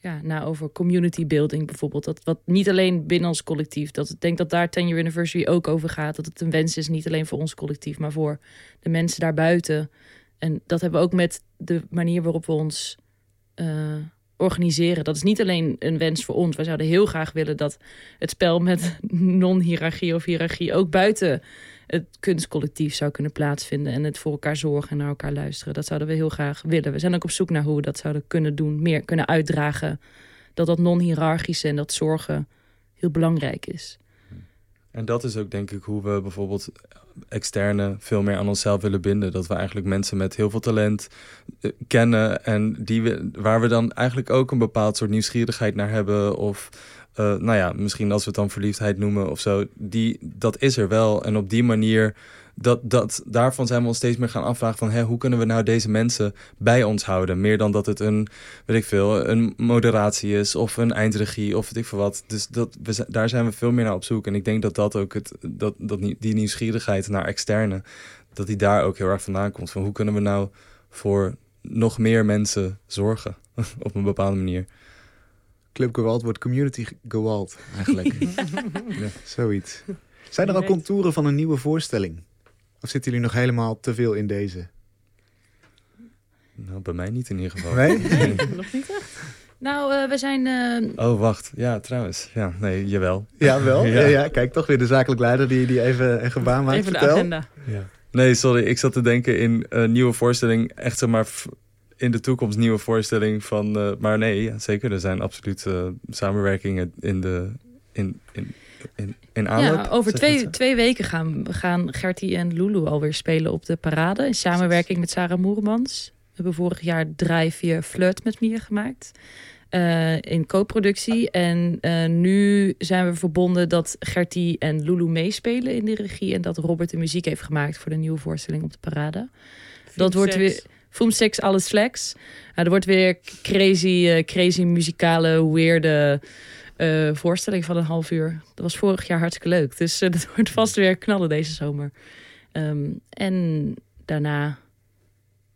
ja, na over community building bijvoorbeeld. Dat wat niet alleen binnen ons collectief. Dat ik denk dat daar 10 Year Anniversary ook over gaat. Dat het een wens is, niet alleen voor ons collectief, maar voor de mensen daarbuiten. En dat hebben we ook met de manier waarop we ons uh, organiseren. Dat is niet alleen een wens voor ons. Wij zouden heel graag willen dat het spel met <laughs> non-hierarchie of hiërarchie ook buiten het kunstcollectief zou kunnen plaatsvinden. En het voor elkaar zorgen en naar elkaar luisteren. Dat zouden we heel graag willen. We zijn ook op zoek naar hoe we dat zouden kunnen doen. Meer kunnen uitdragen. Dat dat non-hierarchische en dat zorgen heel belangrijk is. En dat is ook denk ik hoe we bijvoorbeeld externe veel meer aan onszelf willen binden. Dat we eigenlijk mensen met heel veel talent eh, kennen en die we, waar we dan eigenlijk ook een bepaald soort nieuwsgierigheid naar hebben. Of uh, nou ja, misschien als we het dan verliefdheid noemen of zo. Die, dat is er wel. En op die manier dat, dat, daarvan zijn we ons steeds meer gaan afvragen van... Hè, hoe kunnen we nou deze mensen bij ons houden? Meer dan dat het een, weet ik veel, een moderatie is of een eindregie of weet ik veel wat. Dus dat, we, daar zijn we veel meer naar op zoek. En ik denk dat dat ook, het, dat, dat die nieuwsgierigheid naar externe... dat die daar ook heel erg vandaan komt. Van hoe kunnen we nou voor nog meer mensen zorgen <laughs> op een bepaalde manier? Club Gewalt wordt Community Gewalt eigenlijk. <laughs> ja, zoiets. Zijn er al contouren van een nieuwe voorstelling? Of zitten jullie nog helemaal te veel in deze? Nou, bij mij niet in ieder geval. Nee? <laughs> <laughs> Nog niet echt? Nou, uh, we zijn... Uh... Oh, wacht. Ja, trouwens. Ja, nee, jawel. Ja, wel? <laughs> ja. ja. kijk, toch weer de zakelijk leider die, die even een gebaar maakt. Even Vertel. de agenda. Ja. Nee, sorry. Ik zat te denken in een nieuwe voorstelling. Echt zeg maar in de toekomst nieuwe voorstelling van... Uh, maar nee, zeker. Er zijn absoluut samenwerkingen in de... In, in, in, in aanloop, ja, over twee, twee weken gaan, gaan Gertie en Lulu alweer spelen op de parade. In samenwerking met Sarah Moermans. We hebben vorig jaar Drive via Flirt met Mia gemaakt. Uh, in co-productie. En uh, nu zijn we verbonden dat Gertie en Lulu meespelen in de regie. En dat Robert de muziek heeft gemaakt voor de nieuwe voorstelling op de parade. dat wordt weer... Foom Sex, alles flex. Nou, er wordt weer crazy, uh, crazy muzikale, weirde eh, voorstelling van een half uur. Dat was vorig jaar hartstikke leuk. Dus uh, <laughs> dat wordt vast weer knallen deze zomer. Um, en daarna,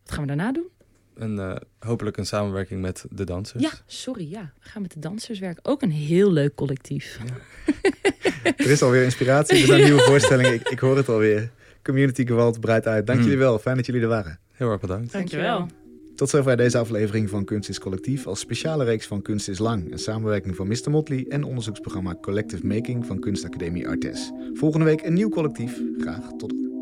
wat gaan we daarna doen? En uh, hopelijk een samenwerking met de dansers. Ja, sorry, ja. We gaan met de dansers werken. Ook een heel leuk collectief. Ja. <laughs> er is alweer inspiratie, er zijn nieuwe voorstellingen. Ik, ik hoor het alweer. Community Gewalt breidt uit. Dank mm. jullie wel, fijn dat jullie er waren. Heel erg bedankt. Dankjewel. Tot zover deze aflevering van Kunst is Collectief als speciale reeks van Kunst is Lang. Een samenwerking van Mr. Motley en onderzoeksprogramma Collective Making van Kunstacademie Artes. Volgende week een nieuw collectief. Graag tot